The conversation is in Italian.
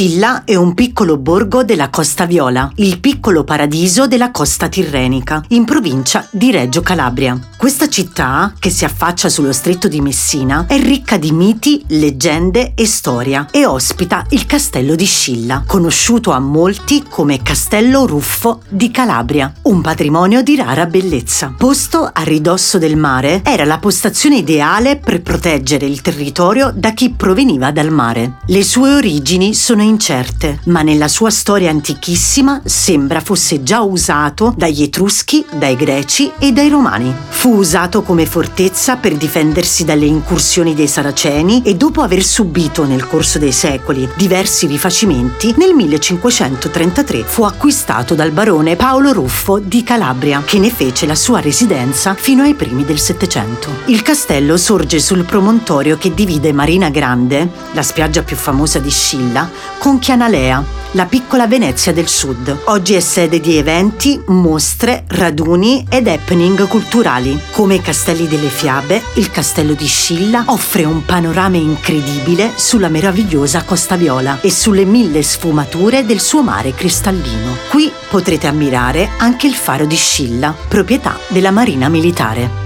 Scilla è un piccolo borgo della Costa Viola, il piccolo paradiso della costa tirrenica, in provincia di Reggio Calabria. Questa città, che si affaccia sullo stretto di Messina, è ricca di miti, leggende e storia e ospita il castello di Scilla, conosciuto a molti come Castello Ruffo di Calabria, un patrimonio di rara bellezza. Posto a ridosso del mare, era la postazione ideale per proteggere il territorio da chi proveniva dal mare. Le sue origini sono incerte, ma nella sua storia antichissima sembra fosse già usato dagli Etruschi, dai Greci e dai Romani. Fu usato come fortezza per difendersi dalle incursioni dei Saraceni e dopo aver subito nel corso dei secoli diversi rifacimenti, nel 1533 fu acquistato dal barone Paolo Ruffo di Calabria, che ne fece la sua residenza fino ai primi del Settecento. Il castello sorge sul promontorio che divide Marina Grande, la spiaggia più famosa di Scilla, con Chianalea, la piccola Venezia del Sud. Oggi è sede di eventi, mostre, raduni ed happening culturali. Come i Castelli delle Fiabe, il Castello di Scilla offre un panorama incredibile sulla meravigliosa Costa Viola e sulle mille sfumature del suo mare cristallino. Qui potrete ammirare anche il faro di Scilla, proprietà della Marina Militare.